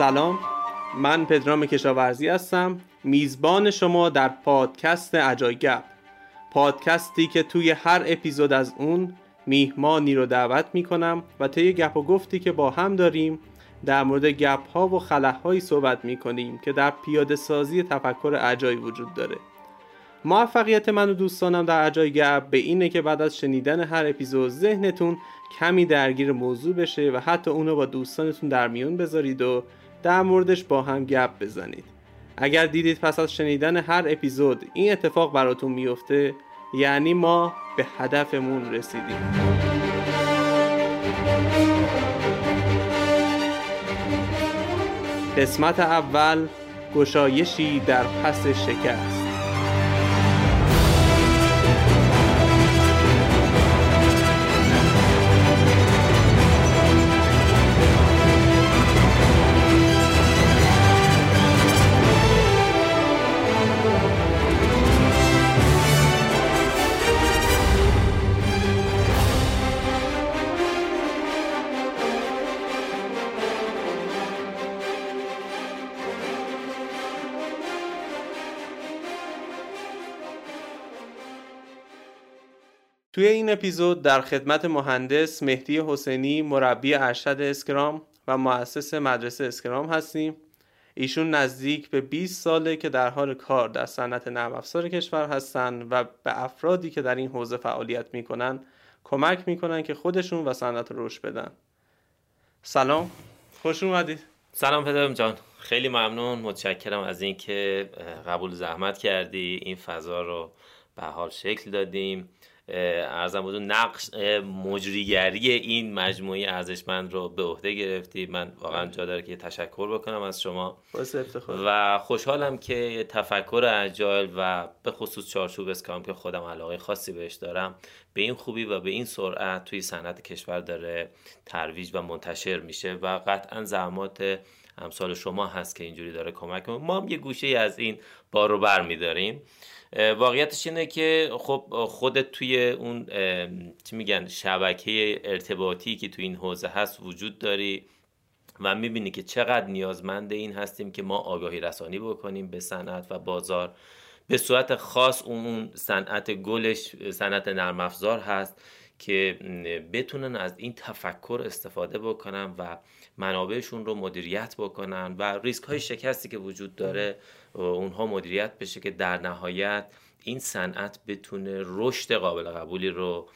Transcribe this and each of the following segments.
سلام. من پدرام کشاورزی هستم. میزبان شما در پادکست گپ. پادکستی که توی هر اپیزود از اون میهمانی رو دعوت می‌کنم و طی گپ و گفتی که با هم داریم در مورد گپ ها و خلاه صحبت می‌کنیم که در پیاده سازی تفکر اجای وجود داره. موفقیت من و دوستانم در اجای گپ به اینه که بعد از شنیدن هر اپیزود ذهنتون کمی درگیر موضوع بشه و حتی اونو با دوستانتون در میون بذارید و در موردش با هم گپ بزنید. اگر دیدید پس از شنیدن هر اپیزود این اتفاق براتون میفته یعنی ما به هدفمون رسیدیم. قسمت اول گشایشی در پس شکست. توی این اپیزود در خدمت مهندس مهدی حسینی مربی ارشد اسکرام و مؤسس مدرسه اسکرام هستیم. ایشون نزدیک به 20 ساله که در حال کار در صنعت نرم افزار کشور هستند و به افرادی که در این حوزه فعالیت می‌کنن کمک می‌کنن که خودشون و صنعت رو رشد بدن. سلام. خوش اومدید سلام پدرم جان. خیلی ممنون. متشکرم از اینکه قبول زحمت کردی. این فضا رو به حال شکل دادیم. ارزم بود نقش مجریگری این مجموعه ارزشمند رو به عهده گرفتی. من واقعا جا داره که تشکر بکنم از شما. و خوشحالم که تفکر اجایل و به خصوص چارچوب اسکام که خودم علاقه خاصی بهش دارم به این خوبی و به این سرعت توی صنعت کشور داره ترویج و منتشر میشه و قطعا زحمات امثال شما هست که اینجوری داره کمک ما هم یه گوشه از این بار رو بر میداریم. واقعیتش اینه که خب خودت توی اون چی میگن شبکه ارتباطی که توی این حوزه هست وجود داری و می‌بینی که چقدر نیازمند این هستیم که ما آگاهی رسانی بکنیم به صنعت و بازار. به صورت خاص اون صنعت گلش صنعت نرم افزار هست که بتونن از این تفکر استفاده بکنن و منابعشون رو مدیریت بکنن و ریسک های شکستی که وجود داره اونها مدیریت بشه که در نهایت این صنعت بتونه رشد قابل قبولی رو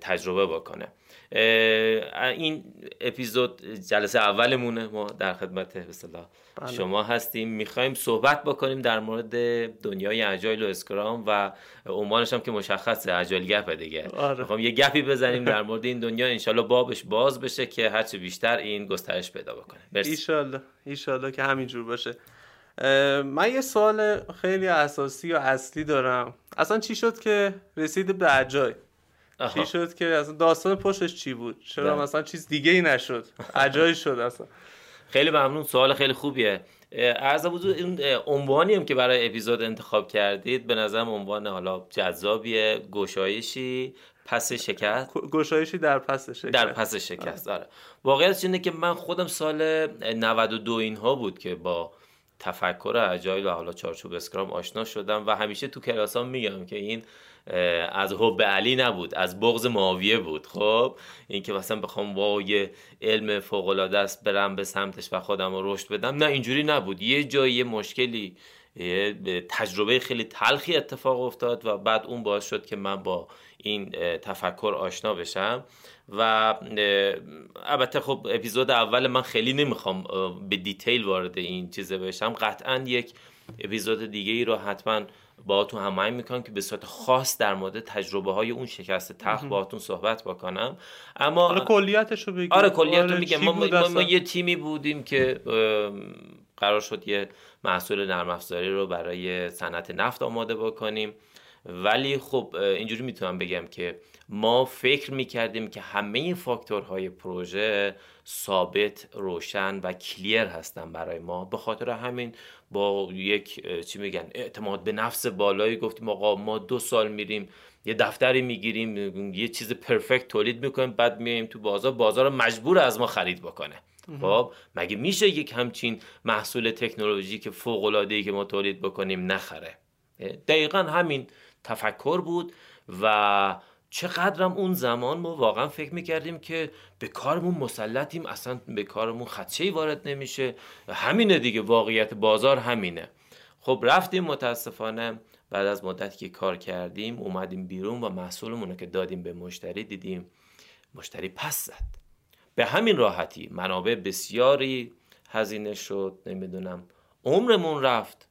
تجربه بکنه. این اپیزود جلسه اولمونه ما در خدمت بسلا بله. شما هستیم. می‌خوایم صحبت بکنیم در مورد دنیای اجایل و اسکرام و عنوانش هم که مشخصه اجایل گپ دیگه. آره. یه گپی بزنیم در مورد این دنیا. انشالله بابش باز بشه که هرچه بیشتر این گسترش پیدا بکنه. ایشالله ایشالله که همینجور باشه. من یه سوال خیلی اساسی و اصلی دارم. اصلا چی شد که رسید به اجای چی شد که اصلا داستان پشتش چی بود؟ چرا بله. مثلا چیز دیگه ای نشد؟ اجای شد اصلا. خیلی ممنون سوال خیلی خوبیه. عرض بود این عنوانی هم که برای اپیزود انتخاب کردید به نظرم عنوان حالا جذابیه گشایشی پس شکست. گشایشی در پس شکست. در پس شکست داره واقعیت اینه که من خودم سال 92 اینها بود که با تفکر اجایل و حالا چارچوب اسکرام آشنا شدم و همیشه تو کلاسام میگم که این از حب علی نبود از بغض معاویه بود. خب اینکه مثلا بخوام با یه علم فوق العاده است برم به سمتش و خودم رو رشد بدم نه اینجوری نبود. یه جایی مشکلی تجربه خیلی تلخی اتفاق افتاد و بعد اون باعث شد که من با این تفکر آشنا بشم. و البته خب اپیزود اول من خیلی نمی‌خوام به دیتیل وارد این چیزه بشم. قطعا یک اپیزود دیگه ای رو حتما تو هماهنگ می‌کنم که به صورت خاص در مورد تجربه های اون شکست تخت باهاتون صحبت بکنم. اما آره کلیتش رو آره کلیت رو میگم. ما, ما, ما, یه تیمی بودیم که قرار شد یه محصول نرم افزاری رو برای صنعت نفت آماده بکنیم. ولی خب اینجوری می‌تونم بگم که ما فکر می‌کردیم که همه فاکتورهای پروژه ثابت روشن و کلیر هستن برای ما. به خاطر همین با یک چی میگن اعتماد به نفس بالایی گفتیم آقا ما دو سال میریم یه دفتری می‌گیریم یه چیز پرفکت تولید می‌کنیم بعد میایم تو بازار بازار مجبور از ما خرید بکنه. خب مگه میشه یک همچین محصول تکنولوژی که فوق العاده که ما تولید بکنیم نخره؟ دقیقا همین تفکر بود و چقدرم اون زمان ما واقعا فکر می‌کردیم که به کارمون مسلطیم اصلا به کارمون خدشه وارد نمیشه. همینه دیگه واقعیت بازار همینه. خب رفتیم متاسفانه. بعد از مدتی که کار کردیم اومدیم بیرون و محصولمون که دادیم به مشتری دیدیم مشتری پس زد. به همین راحتی منابع بسیاری هزینه شد نمی‌دونم عمرمون رفت.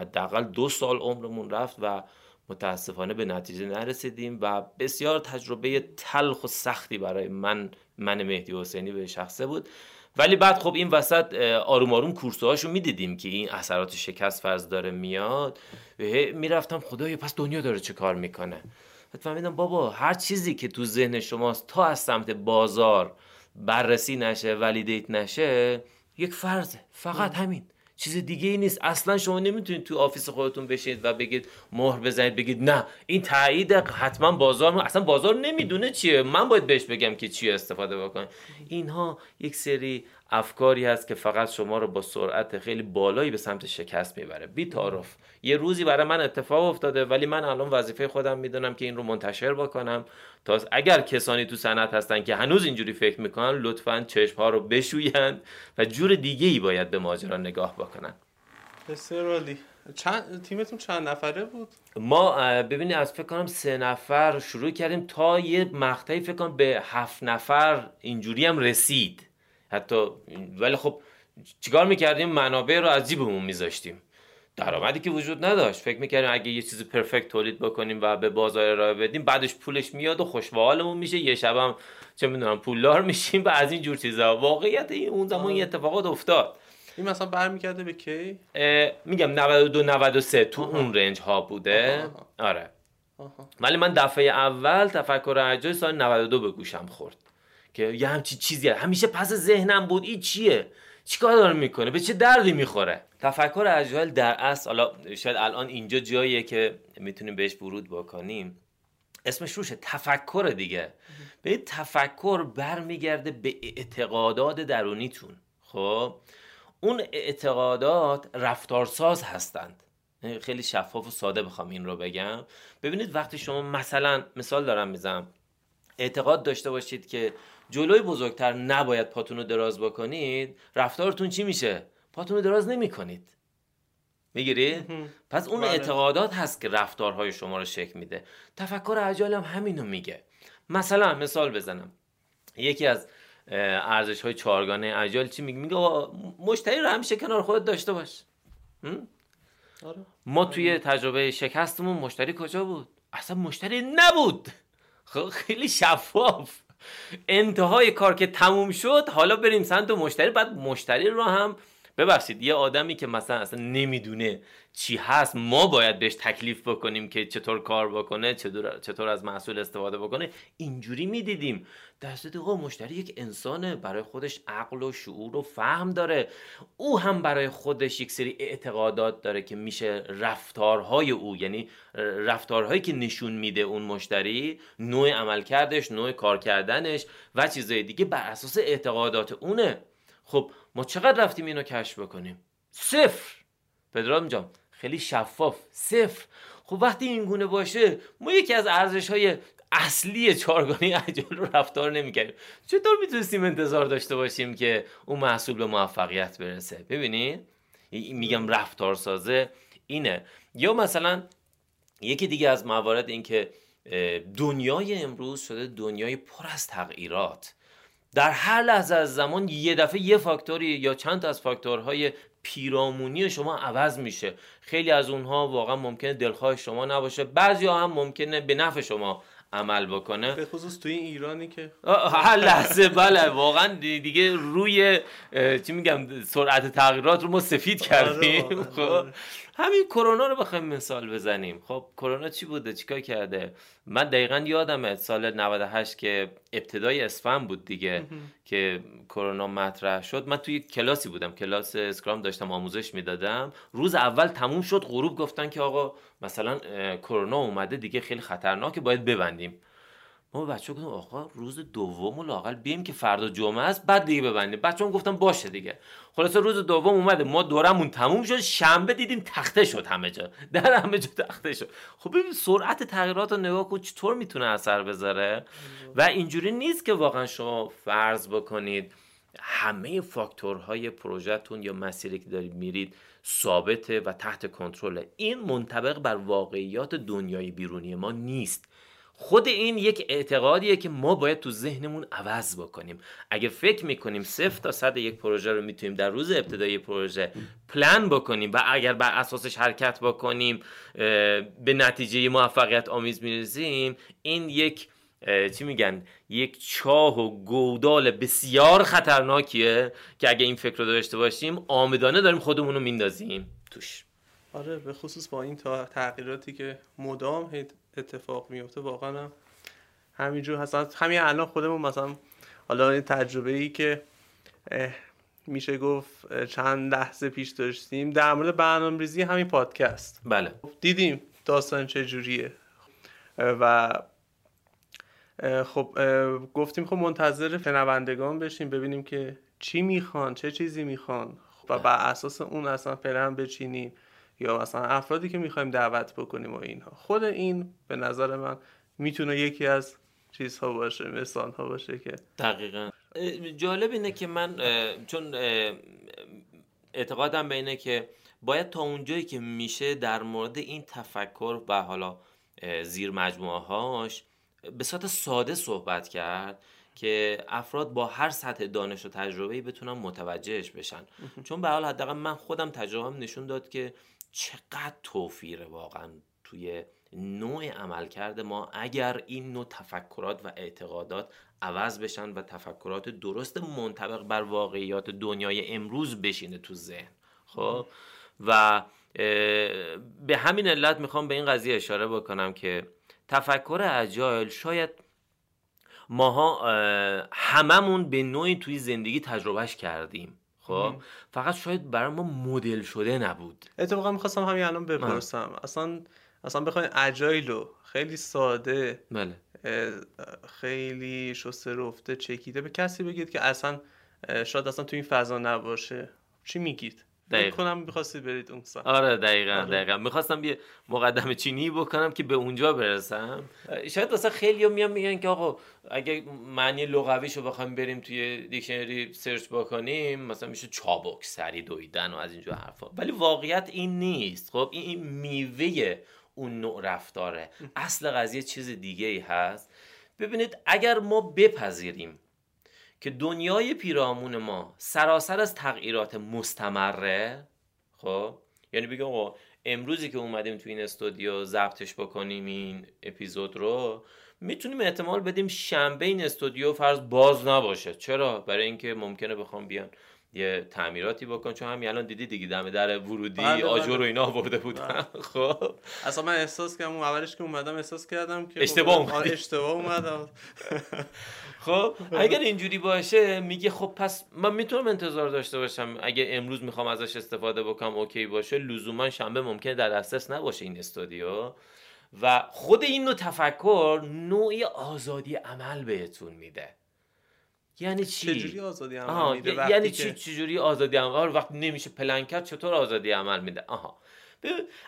حداقل دو سال عمرمون رفت و متاسفانه به نتیجه نرسیدیم و بسیار تجربه تلخ و سختی برای من من مهدی حسینی به شخصه بود. ولی بعد خب این وسط آروم آروم کورسه هاشو می‌دیدیم که این اثرات شکست فرض داره میاد. می‌رفتم خدایا پس دنیا داره چه کار می‌کنه؟ فهمیدم بابا هر چیزی که تو ذهن شماست تا از سمت بازار بررسی نشه validate نشه یک فرضه فقط همین. چیز دیگه ای نیست. اصلا شما نمی‌تونید تو office خودتون بشید و بگید مهر بزنید بگید نه. این تایید حتما بازار اصلا بازار نمی‌دونه چیه. من باید بهش بگم که چی استفاده بکنه اینها یک سری افکاری هست که فقط شما رو با سرعت خیلی بالایی به سمت شکست می‌بره. بی تعارف. یه روزی برای من اتفاق افتاده ولی من الان وظیفه خودم می‌دونم که این رو منتشر بکنم. تا اگر کسانی تو صنعت هستن که هنوز اینجوری فکر می‌کنن لطفا چشم ها رو بشویند و جور دیگه ای باید به ماجرا نگاه بکنن. بسیار چند تیمتون چند نفره بود؟ ما ببینید از فکر کنم سه نفر شروع کردیم تا یه مقطعی فکر کنم به هفت نفر اینجوری هم رسید. حتی ولی خب چیکار می‌کردیم؟ منابع رو از جیبمون میذاشتیم. درآمدی که وجود نداشت. فکر می‌کردیم اگه یه چیز پرفکت تولید بکنیم و به بازار ارائه بدیم بعدش پولش میاد و خوشحالمون میشه. یه شبم چه می‌دونم پولدار میشیم و از این جور چیزا. واقعیت این اون زمان یه اتفاقات افتاد. این مثلا برمیگرده به کی؟ میگم 92 93 تو اون رنج ها بوده. آره. ولی من دفعه اول تفکر اجای سال 92 به گوشم خورد. که یه همچی چیزی همیشه پس ذهنم بود این چیه؟ چیکار داره می‌کنه؟ به چه دردی می‌خوره؟ تفکر اجایل در اصل حالا شاید الان اینجا جاییه که می‌تونیم بهش ورود بکنیم. اسمش روشه تفکر دیگه. به تفکر برمیگرده به اعتقادات درونیتون. خب؟ اون اعتقادات رفتارساز هستند. خیلی شفاف و ساده بخوام این رو بگم. ببینید وقتی شما مثلا مثال دارم می‌زنم. اعتقاد داشته باشید که جلوی بزرگتر نباید پاتون رو دراز بکنید رفتارتون چی میشه؟ پاتون رو دراز نمی‌کنید. می‌گیری؟ پس اون بله. اعتقادات هست که رفتارهای شما رو شکل میده. تفکر عجال هم همینو میگه. مثلا مثال بزنم. یکی از ارزش های چارگانه عجال چی میگه؟ میگه مشتری رو همیشه کنار خودت داشته باش. آره. ما توی تجربه شکستمون مشتری کجا بود؟ اصلا مشتری نبود. خب خیلی شفاف. انتهای کار که تموم شد حالا بریم سمت مشتری بعد مشتری رو هم ببخشید یه آدمی که مثلا اصلا نمی‌دونه چی هست ما باید بهش تکلیف بکنیم که چطور کار بکنه چطور, چطور از محصول استفاده بکنه. اینجوری می‌دیدیم. در صورت مشتری یک انسانه برای خودش عقل و شعور و فهم داره. او هم برای خودش یک سری اعتقادات داره که میشه رفتارهای او یعنی رفتارهایی که نشون میده اون مشتری نوع عملکردش نوع کار کردنش و چیزهای دیگه بر اساس اعتقادات اونه. خب ما چقدر رفتیم اینو کشف بکنیم؟ صفر. پدرام جان خیلی شفاف. صفر. خب وقتی این گونه باشه ما یکی از ارزش های اصلی چارگانی اجال رو رفتار نمی‌کردیم. چطور می‌تونستیم انتظار داشته باشیم که اون محصول به موفقیت برسه؟ ببینید میگم رفتار سازه اینه. یا مثلا یکی دیگه از موارد این که دنیای امروز شده دنیای پر از تغییرات. در هر لحظه از زمان یه دفعه یه فاکتوری یا چند تا از فاکتورهای پیرامونی شما عوض میشه. خیلی از اونها واقعا ممکنه دلخواه شما نباشه. بعضی ها هم ممکنه به نفع شما عمل بکنه. به خصوص توی ایرانی که هر لحظه بله واقعا دیگه روی چی میگم سرعت تغییرات رو ما سفید کردیم. آره، خب. آره. همین کرونا رو بخوایم مثال بزنیم. خب کرونا چی بوده؟ چیکار کرده؟ من دقیقا یادمه سال 98 که ابتدای اسفند بود دیگه که کرونا مطرح شد. من توی کلاسی بودم کلاس اسکرام داشتم آموزش می‌دادم. روز اول تموم شد غروب گفتن که آقا مثلا کرونا اومده دیگه خیلی خطرناکه باید ببندیم. ما بچه گفتم آقا روز دوم و لاقل بیم که فردا جمعه است بعد دیگه ببندیم. بچه هم گفتم باشه دیگه. خلاصه روز دوم اومده. ما دورمون تموم شد. شنبه دیدیم تخته شد همه جا. در همه جا تخته شد. خب ببین سرعت تغییرات رو نگاه کن چطور می‌تونه اثر بذاره؟ و اینجوری نیست که واقعا شما فرض بکنید همه فاکتورهای پروژهتون یا مسیری که دارید میرید ثابته و تحت کنترل این منطبق بر واقعیات دنیای بیرونی ما نیست. خود این یک اعتقادیه که ما باید تو ذهنمون عوض بکنیم. اگه فکر می‌کنیم صفر تا صد یک پروژه رو می‌تونیم در روز ابتدای پروژه پلان بکنیم و اگر بر اساسش حرکت بکنیم به نتیجه موفقیت آمیز می‌رسیم این یک چی میگن؟ یک چاه و گودال بسیار خطرناکیه که اگه این فکر رو داشته باشیم آمدانه داریم خودمون رو میندازیم. توش. آره به خصوص با این تغییراتی که مدام اتفاق میفته واقعا هم همینجور هستن همین الان خودمون مثلا حالا این تجربه ای که میشه گفت چند لحظه پیش داشتیم در مورد برنامه ریزی همین پادکست. بله. دیدیم داستان چجوریه و خب گفتیم خب منتظر شنوندگان بشیم ببینیم که چی می‌خوان چه چیزی می‌خوان. و بر اساس اون اصلا پلن بچینیم. یا مثلا افرادی که می‌خوایم دعوت بکنیم و اینها. خود این به نظر من می‌تونه یکی از چیزها باشه مثال ها باشه که دقیقا. جالب اینه که من چون اعتقادم به اینه که باید تا اونجایی که میشه در مورد این تفکر و حالا زیر مجموعه هاش به صورت ساده صحبت کرد که افراد با هر سطح دانش و تجربه بتونن متوجهش بشن. چون به حال حداقل من خودم تجربهم نشون داد که چقدر توفیره واقعا توی نوع عملکرد ما اگر این نوع تفکرات و اعتقادات عوض بشن و تفکرات درست منطبق بر واقعیات دنیای امروز بشینه تو ذهن. خب؟ و به همین علت می‌خوام به این قضیه اشاره بکنم که تفکر اجایل شاید ماها هممون به نوعی توی زندگی تجربهش کردیم. خب؟ فقط شاید برای ما مدل شده نبود. اتفاقا می‌خواستم همین الان بپرسم. اصلا اصلا بخواین اجایلو خیلی ساده. بله. خیلی شسته رفته چکیده. به کسی بگید که اصلا شاید اصلا تو این فضا نباشه. چی میگید؟ دقیقا. کنم می‌خواستید برید اون سمت. آره دقیقا آره. دقیقا. می‌خواستم یه مقدم چینی بکنم که به اونجا برسم. شاید واسه خیلی میان میگن که آقا اگه معنی لغویش رو بخوایم بریم توی دیکشنری سرچ بکنیم مثلا میشه چابک سری دویدن و از اینجا حرفا. ولی واقعیت این نیست. خب این میوه اون نوع رفتاره. اصل قضیه چیز دیگه ای هست. ببینید اگر ما بپذیریم که دنیای پیرامون ما سراسر از تغییرات مستمره خب؟ یعنی بگم آقا امروزی که اومدیم تو این استودیو ضبطش بکنیم این اپیزود رو می‌تونیم احتمال بدیم شنبه این استودیو فرض باز نباشه. چرا؟ برای اینکه ممکنه بخوام بیان یه تعمیراتی بکن چون همین الان دیدی دیگه دم در ورودی بله، بله. آجر و اینا آورده بودن. بله. خب. اصلا من احساس کردم اون اولش که اومدم احساس کردم که اشتباه خب، اشتباه اومدم. خب اگر اینجوری باشه میگه خب پس من می‌تونم انتظار داشته باشم. اگه امروز می‌خوام ازش استفاده بکنم اوکی باشه. لزوما شنبه ممکنه در دسترس نباشه این استودیو. و خود این نوع تفکر نوعی آزادی عمل بهتون میده. یعنی چی؟ چجوری آزادی عمل میده یعنی چی چجوری آزادی عمل؟ وقتی نمیشه پلن کرد چطور آزادی عمل میده؟ آها.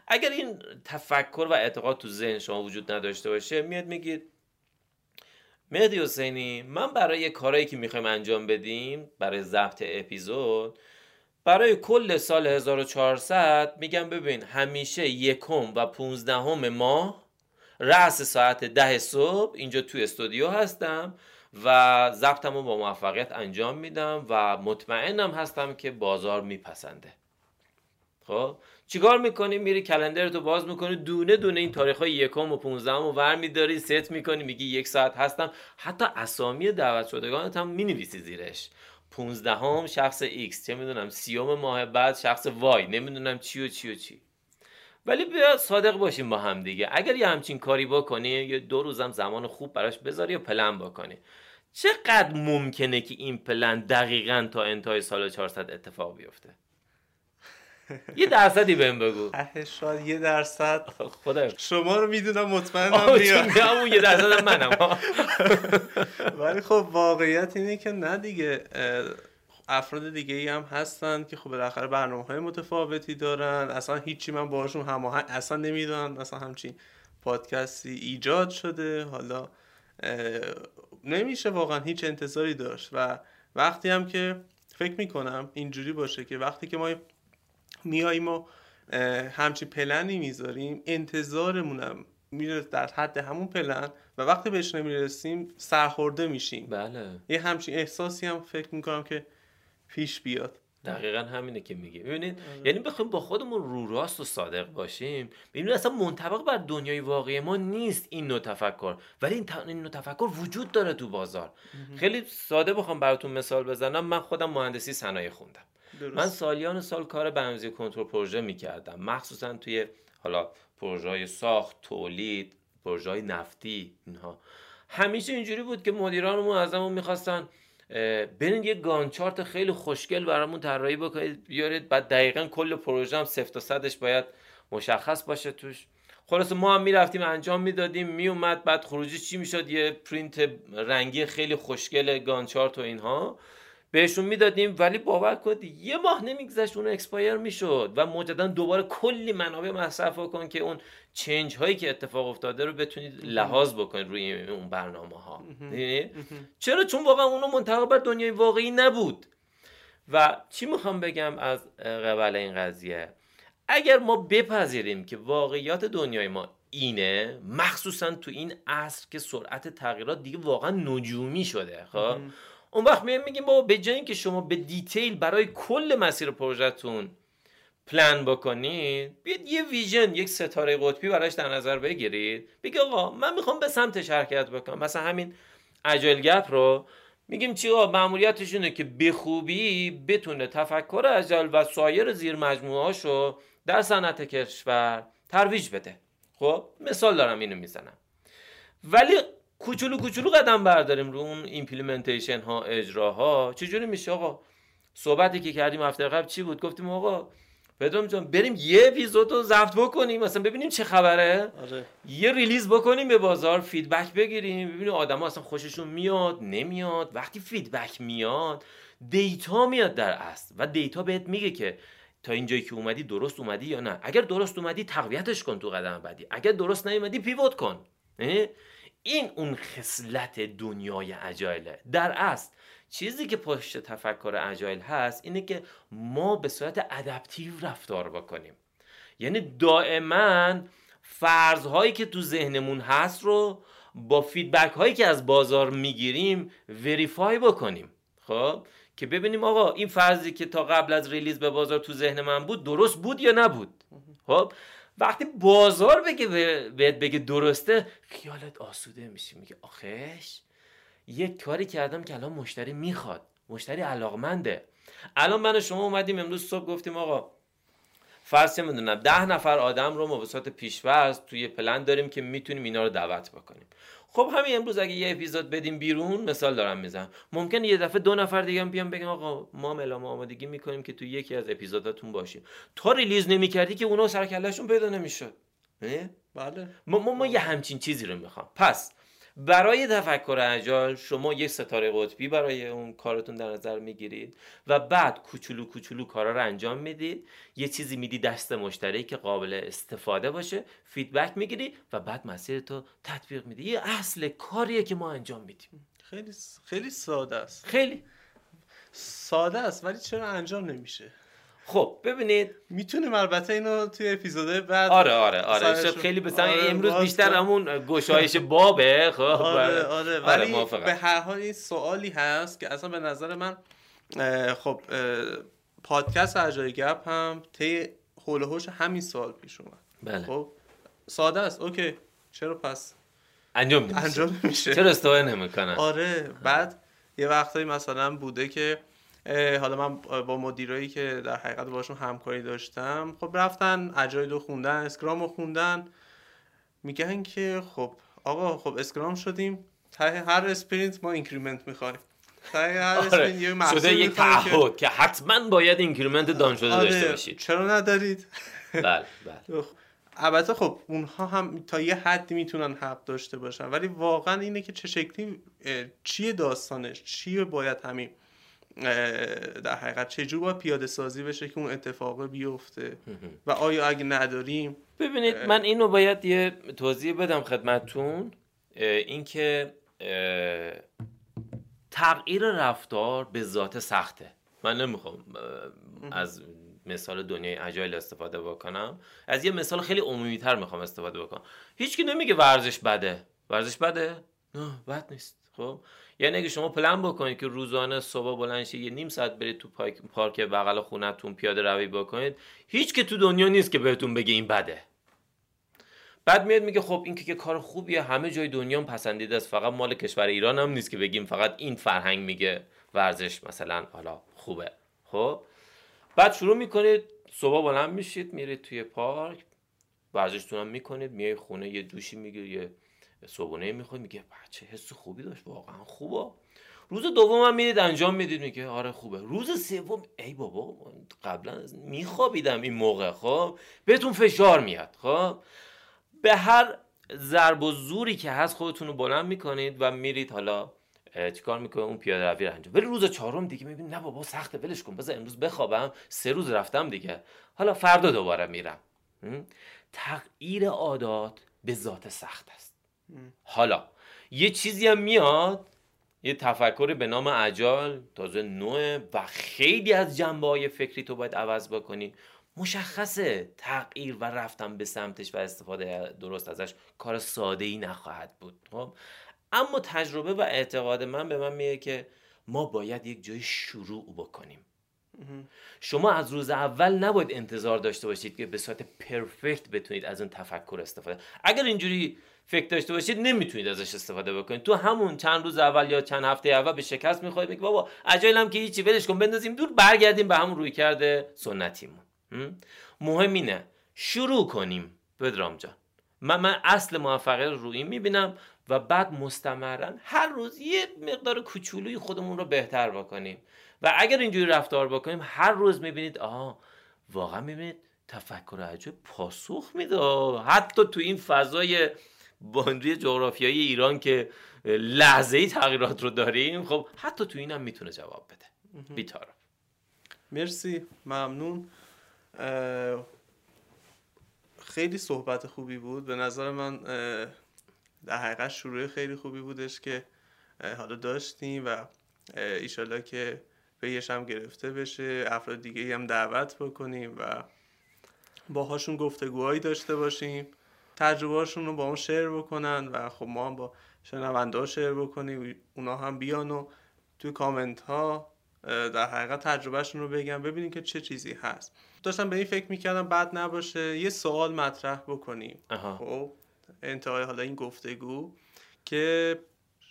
اگر این تفکر و اعتقاد تو ذهن شما وجود نداشته باشه میاد میگید مهدی حسینی من برای کارهایی که می‌خوایم انجام بدیم برای ضبط اپیزود برای کل سال 1400 میگم ببین همیشه یکم و پونزدهم ماه رأس ساعت ده صبح اینجا توی استودیو هستم. و ضبطم رو با موفقیت انجام میدم و مطمئنم هستم که بازار میپسنده. خب؟ چیکار می‌کنی؟ میری کلندر تو باز می‌کنی دونه دونه این تاریخ های یکم و پونزدهم و ور میداری ست می‌کنی میگی یک ساعت هستم. حتی اسامی دعوت شدگانت هم می‌نویسی زیرش. پونزدهم شخص X چه می‌دونم سیوم ماه بعد شخص Y نمی‌دونم چی و چی و چی. ولی بیا صادق باشیم با هم دیگه. اگر یه همچین کاری بکنی یه دو روزم زمان خوب براش بذاری و پلن بکنی. چقدر ممکنه که این پلن دقیقا تا انتهای سال 400 اتفاق بیفته؟ یه درصدی بهم بگو. شاید یه درصد. خدا شما رو می‌دونم مطمئنم بیاد اون یه درصد منم. ولی خب واقعیت اینه که نه دیگه افراد دیگه ای هم هستن که خب بالاخره برنامه های متفاوتی دارن. اصلا هیچی من باشون هماهنگ اصلا نمی‌دونم اصلا همچین پادکستی ایجاد شده. حالا نمیشه واقعا هیچ انتظاری داشت و وقتی هم که فکر می‌کنم اینجوری باشه که وقتی که ما میاییم و همچین پلنی می‌ذاریم انتظارمونم میره در حد همون پلن و وقتی بهش نمی‌رسیم سرخورده میشیم. بله. یه همچین احساسی هم فکر می‌کنم که پیش بیاد. دقیقا همینه که میگه ببینید یعنی بخوایم با خودمون رو راست و صادق باشیم ببینید اصلا منطبق بر دنیای واقعی ما نیست این نوع تفکر. ولی این, این نوع تفکر وجود داره تو بازار. خیلی ساده بخوام براتون مثال بزنم. من خودم مهندسی صنایع خوندم. درست. من سالیان سال کار برنامه‌ریزی کنترل پروژه می‌کردم. مخصوصا توی حالا پروژه های ساخت تولید پروژه های نفتی اینها. همیشه اینجوری بود که مدیرانمون ازمون می‌خواستن برین یه گانچارت خیلی خوشگل برامون طراحی بکنید بیارید. بعد دقیقا کل پروژه هم صفر تا صدش باید مشخص باشه توش. خلاصه ما هم می‌رفتیم انجام می‌دادیم میومد بعد خروجی چی می‌شد؟ یه پرینت رنگی خیلی خوشگل Gantt chart و اینها. بهشون می‌دادیم ولی باور کنید یه ماه نمیگذشت اون expire می‌شد و مجددا دوباره کلی منابع مصرف کن که اون change هایی که اتفاق افتاده رو بتونید لحاظ بکنید روی اون برنامه ها چرا؟ چون واقعا اونو منطبق بر دنیای واقعی نبود. و چی می‌خوام بگم از قبل این قضیه؟ اگر ما بپذیریم که واقعیات دنیای ما اینه مخصوصا تو این عصر که سرعت تغییرات دیگه واقعا نجومی شده خب؟ اون وقت میایم میگیم بابا به جای اینکه شما به دیتیل برای کل مسیر پروژهتون پلان بکنید بیاید یه ویژن یک ستاره قطبی براش در نظر بگیرید. بگی آقا من می‌خوام به سمتش حرکت بکنم. مثلا همین Agile Gap رو میگیم چی؟ آقا ماموریتشونه که به خوبی بتونه تفکر agile و سایر زیر مجموعه در صنعت کشور ترویج بده. خب مثال دارم اینو می‌زنم. ولی کوچولو کوچولو قدم برداریم رو اون implementation ها اجراها. چجوری میشه آقا؟ صحبتی که کردیم هفته قبل چی بود؟ گفتیم آقا پدرام جان بریم یه اپیزود رو ضبط بکنیم. مثلا ببینیم چه خبره. آره. یه release بکنیم به بازار feedback بگیریم. ببینیم آدما اصلا خوششون میاد نمیاد. وقتی feedback میاد data میاد در اصل و data بهت میگه که تا اینجایی که اومدی درست اومدی یا نه. اگر درست اومدی تقویتش کن تو قدم بعدی. اگر درست نیومدی pivot کن. این اون خصلت دنیای agile ه در اصل چیزی که پشت تفکر agile هست اینه که ما به صورت adaptive رفتار بکنیم. یعنی دائما فرضهایی که تو ذهنمون هست رو با feedback هایی که از بازار می‌گیریم verify بکنیم. خب؟ که ببینیم آقا این فرضی که تا قبل از ریلیز به بازار تو ذهن من بود درست بود یا نبود؟ خب؟ وقتی بازار بگه بهت بگه درسته خیالت آسوده میشی. میگه آخش یک کاری کردم که الان مشتری می‌خواد. مشتری علاقمنده. الان من و شما اومدیم امروز صبح گفتیم آقا فرض می‌دونم ده نفر آدم رو موسط پیشورز توی پلن داریم که می‌تونیم اینا رو دعوت بکنیم. خب همین امروز اگه یه اپیزود بدیم بیرون مثال دارم می‌زنم. ممکن یه دفعه دو نفر دیگه بیان بگن آقا ما اعلام آمادگی می‌کنیم که تو یکی از اپیزوداتون باشیم. تا release نمی‌کردی که اونا سر و کله‌شون پیدا نمی‌شد. بله. ما, ما, ما یه همچین چیزی رو می‌خوام. پس برای تفکر agile شما یک ستاره قطبی برای اون کارتون در نظر می‌گیرید و بعد کوچولو کوچولو کارا رو انجام می‌دید. یه چیزی میدی دست مشتری که قابل استفاده باشه feedback می‌گیری و بعد مسیرتو تطبیق میدی. یه اصل کاریه که ما انجام میدیم. خیلی خیلی ساده است. خیلی. ساده است ولی چرا انجام نمیشه؟ خب ببینید. می‌تونیم البته اینو توی اپیزود بعد آره آره آره. شد خیلی به آره، امروز بیشتر. همون گشایش بابه. خب آره آره. ولی موافقم. به هر حال این سوالی هست که اصلا به نظر من اه، خب اه، پادکست اجای گپ هم طی حول و حوش همین سال پیش اومد. بله. خب ساده است. اوکی. چرا پس؟ انجام نمیشه. انجام نمیشه. چرا استفاده نمی‌کنن؟ آره بعد یه وقتایی مثلا بوده که حالا من با مدیرایی که در حقیقت باشون همکاری داشتم خب رفتن agile رو خوندن Scrum رو خوندن. میگن که خب آقا خب Scrum شدیم ته هر sprint ما increment می‌خوایم ته هر sprint یه آره شده یک می‌خوایم که- تعهد که حتما باید increment done شده داشته آره باشید. چرا ندارید؟ بله بله. البته خب اونها هم تا یه حدی می‌تونن حق داشته باشن ولی واقعا اینه که چه شکلی چیه داستانش؟ چیه باید همین؟ در حقیقت چجور باید پیاده سازی بشه که اون اتفاق بیفته؟ و آیا اگه نداریم؟ ببینید من اینو باید یه توضیح بدم خدمتتون. اینکه تغییر رفتار به ذات سخته. من نمی‌خوام از مثال دنیای اجایل استفاده بکنم. از یه مثال خیلی عمومی تر می‌خوام استفاده بکنم. هیچکی نمیگه ورزش بده. ورزش بده؟ نه بد نیست. خب؟ یعنی اگه شما پلن بکنید که روزانه صبح بلند یه نیم ساعت برید تو پارک, بغل خونتون پیاده روی بکنید هیچ که تو دنیا نیست که بهتون بگه این بده. بعد میاد میگه خب این که کار خوبیه همه جای دنیا هم پسندیده است فقط مال کشور ایران هم نیست که بگیم فقط این فرهنگ میگه ورزش مثلا حالا خوبه. خب؟ بعد شروع می‌کنید صبح بلند میشید میرید توی پارک ورزشتون هم می‌کنید میای خونه یه دوشی می‌گیری یه صبحونه می‌خوای میگه بچه حس خوبی داشت واقعا خوبه. روز دوم هم می‌دید انجام می‌دید میگه آره خوبه. روز سوم ای بابا قبلا میخوابیدم این موقع خب؟ بهتون فشار میاد خب؟ به هر ضرب و زوری که هست خودتون رو بلند می‌کنید و میرید حالا چیکار می‌کنه؟ اون پیاده روی رو انجام ولی روز چهارم دیگه می‌بینی نه بابا سخته ولش کن بذار امروز بخوابم سه روز رفتم دیگه. حالا فردا دوباره میرم? تغییر عادات به ذات سخت است. حالا یه چیزی هم میاد یه تفکری به نام اجال تازه نوعه و خیلی از جنبه های فکری تو باید عوض بکنی. مشخصه تغییر و رفتن به سمتش و استفاده درست ازش کار ساده ای نخواهد بود خب؟ اما تجربه و اعتقاد من به من میگه که ما باید یک جای شروع بکنیم. شما از روز اول نباید انتظار داشته باشید که به صورت پرفکت بتونید از اون تفکر استفاده. اگر اینجوری فکر داشته باشید نمی‌تونید ازش استفاده بکنید. تو همون چند روز اول یا چند هفته اول به شکست می‌خواید بگید بابا اجایلم که هیچی ولش کن بندازیم دور برگردیم به همون روی کرده سنتیمون. هم؟ مهم اینه شروع کنیم. پدرام جان من, من اصل موفقیت رو روی می‌بینم و بعد مستمرا هر روز یه مقدار کوچولوی خودمون رو بهتر بکنیم. و اگر اینجوری رفتار بکنیم هر روز می‌بینید آها واقعا می‌بینید تفکر عجب پاسخ میده. حتی تو این فضای باندری جغرافیایی ایران که لحظه ای تغییرات رو داریم خب حتی تو اینم می‌تونه جواب بده. بیتارم مرسی. ممنون. خیلی صحبت خوبی بود. به نظر من در حقیقت شروع خیلی خوبی بودش که حالا داشتیم و اه، ایشالله که پیش هم گرفته بشه افراد دیگه هم دعوت بکنیم و باهاشون گفتگوهایی داشته باشیم. تجربهاشون رو با اون شیر بکنن و خب ما هم با شنونده ها شیر بکنیم اونا هم بیان و توی کامنت ها در حقیقت تجربهشون رو بگم ببینیم که چه چیزی هست داشتم به این فکر می‌کردم بد نباشه یه سوال مطرح بکنیم. خب انتهای حالا این گفتگو که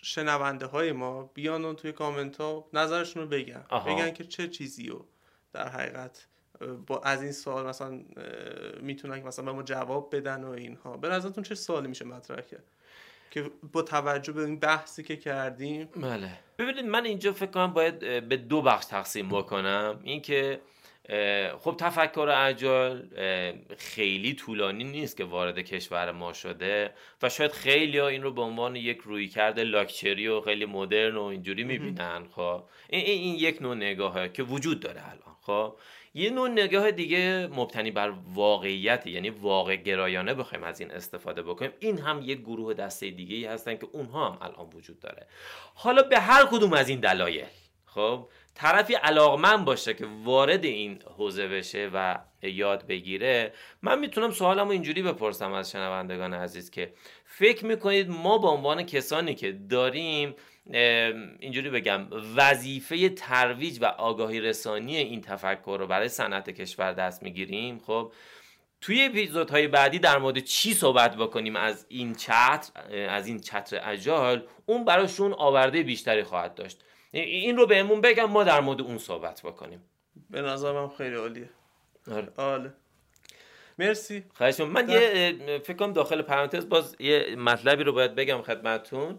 شنونده های ما بیان و توی کامنت ها نظرشون رو بگن آها. بگن که چه چیزی رو در حقیقت با از این سوال مثلا می‌تونن که مثلا به ما جواب بدن و اینها. به نظرتون چه سوالی میشه مطرح کرد؟ که با توجه به این بحثی که کردیم. بله. ببینید من اینجا فکر کنم باید به دو بخش تقسیم بکنم. اینکه خب تفکر اجال خیلی طولانی نیست که وارد کشور ما شده و شاید خیلی ها این رو به عنوان یک روی کرده لاکچری و خیلی مدرن و اینجوری می‌بینن خب. این, این, یک نوع نگاهه که وجود داره الان خب. یه نوع نگاه دیگه مبتنی بر واقعیت یعنی واقع گرایانه بخوایم از این استفاده بکنیم. این هم یک گروه دسته دیگه ای هستن که اونها هم الان وجود داره. حالا به هر کدوم از این دلایل خب طرفی علاقمند باشه که وارد این حوزه بشه و یاد بگیره من می‌تونم سوالم رو اینجوری بپرسم از شنوندگان عزیز که فکر می‌کنید ما به عنوان کسانی که داریم اینجوری بگم وظیفه ترویج و آگاهی رسانی این تفکر رو برای صنعت کشور دست می‌گیریم. خب توی اپیزودهای بعدی در مورد چی صحبت بکنیم از این چتر از این چتر اجال اون براشون آورده بیشتری خواهد داشت. این رو بهمون بگم ما در مورد اون صحبت بکنیم. به نظرم خیلی عالیه. آره. آله مرسی. خواهش من یه فکر کنم داخل پرانتز باز یه مطلبی رو باید بگم خدمتتون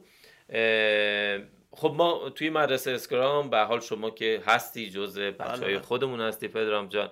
خب ما توی مدرسه اسکرام به حال شما که هستی جزء بچه های بله. خودمون هستی پدرام جان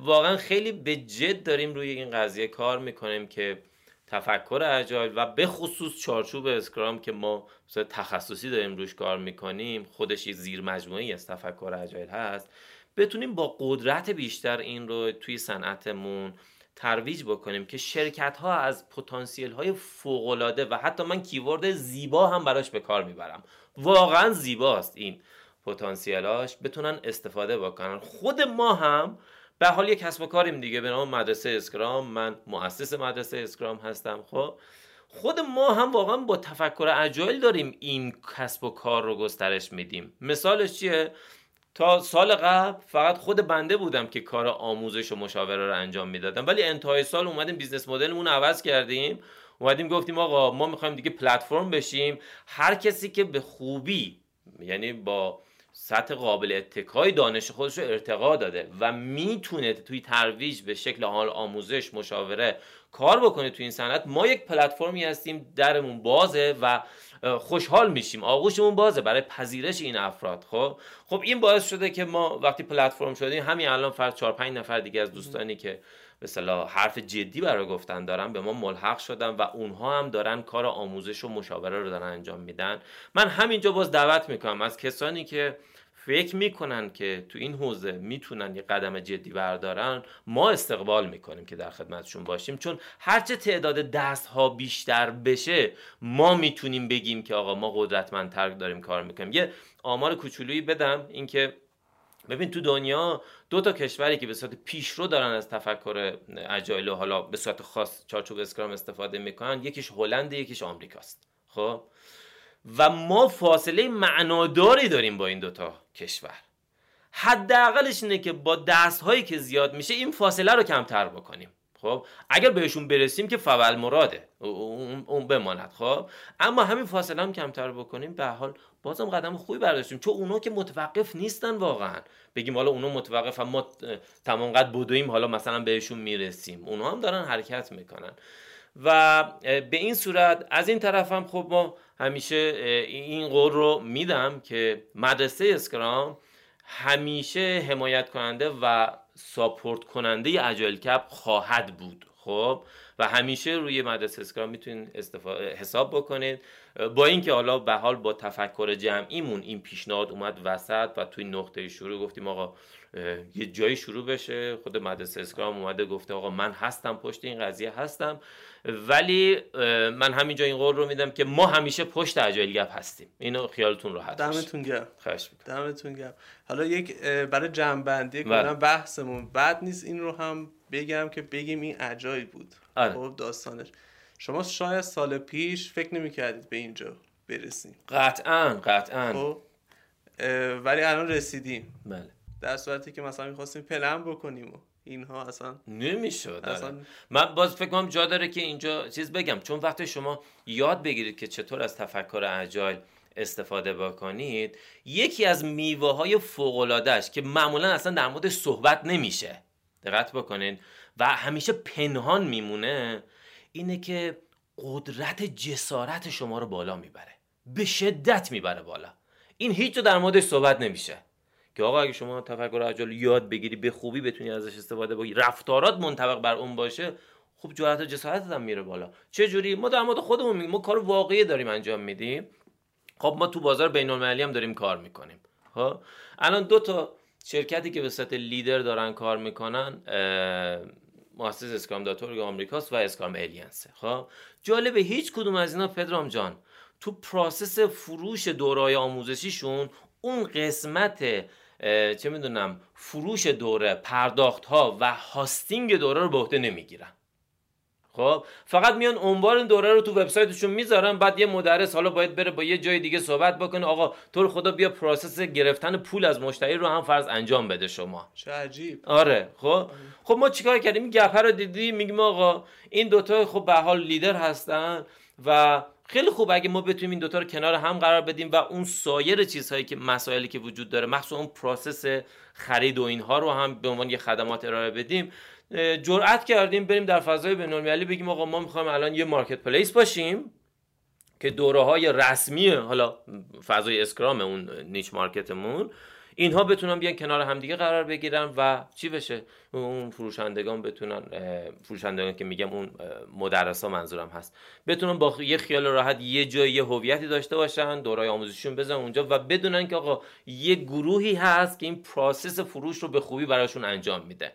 واقعا خیلی به جد داریم روی این قضیه کار می‌کنیم که تفکر اجایل و به خصوص چارچوب اسکرام که ما تخصصی داریم روش کار می‌کنیم خودش زیر مجموعی از تفکر اجایل هست بتونیم با قدرت بیشتر این رو توی صنعتمون ترویج بکنیم که شرکت ها از پتانسیل های فوق و حتی من کیورد زیبا هم براش به کار می‌برم. واقعا زیباست این پتانسیلاش. بتونن استفاده بکنن. خود ما هم به حال یک کسب و کاریم دیگه. به نام مدرسه Scrum. من مؤسس مدرسه Scrum هستم. خب خود ما هم واقعا با تفکر agile داریم این کسب و کار رو گسترش میدیم. مثالش چیه؟ تا سال قبل فقط خود بنده بودم که کار آموزش و مشاوره رو انجام می‌دادم. ولی انتهای سال اومدیم business model مون عوض کردیم. اومدیم گفتیم آقا ما می‌خوایم دیگه پلتفرم بشیم. هر کسی که به خوبی یعنی با سطح قابل اتکای دانش خودش رو ارتقا داده و می‌تونه توی ترویج به شکل حال آموزش مشاوره کار بکنه توی این صنعت. ما یک پلتفرمی هستیم درمون بازه و خوشحال میشیم. آغوشمون بازه برای پذیرش این افراد. خب؟ خب این باعث شده که ما وقتی پلتفرم شدیم همین الان فرض 4 5 نفر دیگه از دوستانی که مثلا حرف جدی برای گفتن دارن به ما ملحق شدن و اونها هم دارن کار آموزش و مشاوره رو دارن انجام میدن. من همینجا باز دعوت می‌کنم. از کسانی که فکر می‌کنن که تو این حوزه می‌تونن یه قدم جدی بردارن ما استقبال می‌کنیم که در خدمتشون باشیم. چون هرچه تعداد دست ها بیشتر بشه ما می‌تونیم بگیم که آقا ما قدرتمندتر داریم کار می‌کنیم. یه آمار کوچولویی بدم اینکه ببین تو دنیا دو تا کشوری که به صورت پیشرو دارن از تفکر اجایل و حالا به صورت خاص چارچوب اسکرام استفاده می‌کنن یکیش هلند یکیش آمریکاست. خب؟ و ما فاصله معناداری داریم با این دوتا کشور. حداقلش اینه که با دست هایی که زیاد میشه این فاصله رو کمتر بکنیم. خب؟ اگر بهشون برسیم که فول مراده. اون بماند خب؟ اما همین فاصله هم کمتر بکنیم به حال بازم قدم خوبی برداشتیم. چون اونا که متوقف نیستن واقعا. بگیم حالا اونا متوقف هم ما تمام قد بدویم حالا مثلا بهشون می‌رسیم. اونا هم دارن حرکت می‌کنن. و به این صورت از این طرف هم خب ما همیشه این قول رو میدم که مدرسه Scrum همیشه حمایت کننده و support کننده Agile Gap خواهد بود. خب و همیشه روی مدرسه Scrum می‌تونید حساب بکنید. با اینکه حالا به حال با تفکر جمعیمون این پیشنهاد اومد وسط و توی نقطه شروع گفتیم آقا یه جایی شروع بشه. خود مدرسه Scrum اومده گفته آقا من هستم پشت این قضیه هستم. ولی من همینجا این قول رو میدم که ما همیشه پشت اجایل گپ هستیم. اینو خیالتون راحت دمتون گرم. خواهش دمتون گرم. حالا یک برای جمع بندی بله. کنم بحثمون بعد نیست. این رو هم بگم که بگیم این اجایل بود. آره. خب داستانش. شما شاید سال پیش فکر نمی‌کردید به اینجا برسیم. قطعا قطعا. خب ولی الان رسیدیم. بله. در صورتی که مثلا می‌خواستیم پلن بکنیم و اینها اصلا نمی‌شد اصلا من باز فکر کنم جا داره که اینجا چیز بگم. چون وقتی شما یاد بگیرید که چطور از تفکر اجایل استفاده بکنید یکی از میوه های فوق که معمولا اصلا در مورد صحبت نمیشه. دقت بکنید و همیشه پنهان میمونه اینه که قدرت جسارت شما رو بالا می‌بره. به شدت می‌بره بالا. این هیچ در موردش صحبت نمیشه. که آقا اگه شما تفکر اجال یاد بگیری به خوبی بتونی ازش استفاده بکنی رفتارات منطبق بر اون باشه خب جرأت و جسارت هم میره بالا. چه جوری ما در مورد خودمون میگیم ما کار واقعی داریم انجام میدیم. خب ما تو بازار بین المللی هم داریم کار می‌کنیم. ها خب؟ الان دو تا شرکتی که به سطح لیدر دارن کار می‌کنن مؤسس اسکرام داتورگ آمریکاست و اسکرام الینسه خب؟ جالبه هیچ کدوم از اینا پدرام جان تو process فروش دورای آموزشیشون اون قسمت چه می‌دونم فروش دوره پرداخت ها و hosting دوره رو به عهده نمی‌گیرن. خب فقط میان عنوان دوره رو تو وبسایتشون می‌ذارن بعد یه مدرس حالا باید بره با یه جای دیگه صحبت بکنه. آقا تو خدا بیا process گرفتن پول از مشتری رو هم فرض انجام بده شما. چه عجیب. آره خب؟ خب ما چیکار کردیم؟ این gap ه رو دیدی؟ میگیم آقا این دوتا خب به حال لیدر هستن و خیلی خوب اگه ما بتونیم این دوتا رو کنار هم قرار بدیم و اون سایر چیزهایی که مسائلی که وجود داره مخصوصا اون process خرید و اینها رو هم به عنوان یه خدمات ارائه بدیم. جرأت کردیم بریم در فضای بین‌المللی بگیم آقا ما می‌خوایم الان یه marketplace باشیم که دوره های رسمی حالا فضای Scrum اون niche market مون اینها بتونن بیان کنار همدیگه قرار بگیرن و چی بشه؟ اون فروشندگان بتونن فروشندگان که میگم اون مدرسا منظورم هست. بتونن با یه خیال راحت یه جای یه هویتی داشته باشن دورای آموزشیشون بزنن اونجا و بدونن که آقا یه گروهی هست که این process فروش رو به خوبی براشون انجام میده.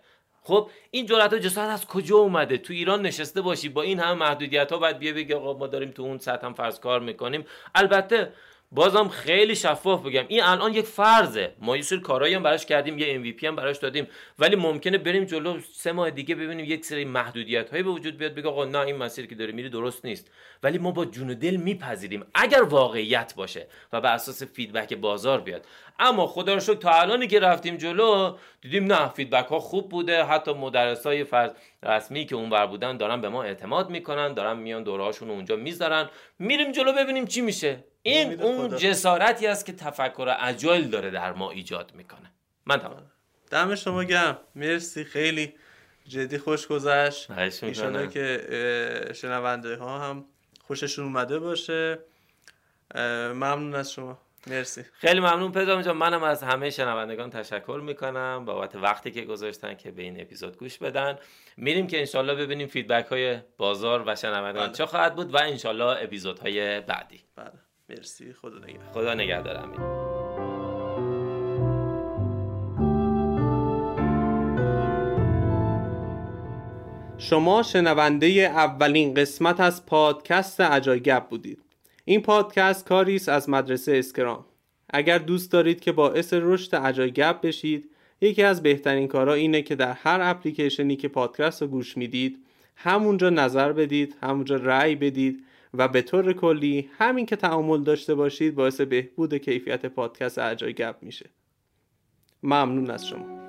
خب این جرأت و جسارت از کجا اومده؟ تو ایران نشسته باشی با این همه محدودیت ها باید بیا بگی آقا ما داریم تو اون سطح هم فرض کار می‌کنیم. البته بازم خیلی شفاف بگم این الان یک فرضه. ما یه سری کارهایی هم براش کردیم یه MVP هم براش دادیم. ولی ممکنه بریم جلو سه ماه دیگه ببینیم یک سری محدودیت هایی به وجود بیاد بگه آقا نه این مسیر که داری میری درست نیست. ولی ما با جون و دل میپذیریم اگر واقعیت باشه و بر اساس feedback بازار بیاد. اما خدا رو شکر تا الانی که رفتیم جلو دیدیم نه feedback ها خوب بوده. حتی مدرس های فرض رسمی که اونور بودن دارن به ما اعتماد می‌کنن دارن میان دورهاشون اونجا می‌ذارن. میریم جلو ببینیم چی میشه. این اون جسارتی است که تفکر agile داره در ما ایجاد می‌کنه. من تمام. دم شما گرم. مرسی. خیلی جدی خوش گذشت. ایشالا که شنونده ها هم خوششون اومده باشه. ممنون از شما. مرسی. خیلی ممنون پدرام جان. منم از همه شنوندگان تشکر می‌کنم بابت وقتی که گذاشتن که به این اپیزود گوش بدن. میریم که انشالله ببینیم فیدبک های بازار و شنوندگان بله. چه خواهد بود و انشالله اپیزودهای بعدی. بله. مرسی. خدا نگهدار. خدا نگهدارم شما شنونده اولین قسمت از پادکست عجایگب بودید. این پادکست کاری است از مدرسه اسکرام. اگر دوست دارید که باعث رشد عجایگب بشید یکی از بهترین کارها اینه که در هر اپلیکیشنی که پادکست رو گوش می‌دید همونجا نظر بدید همونجا رأی بدید و به طور کلی همین که تعامل داشته باشید باعث بهبود کیفیت پادکست عجایگب میشه. ممنون از شما.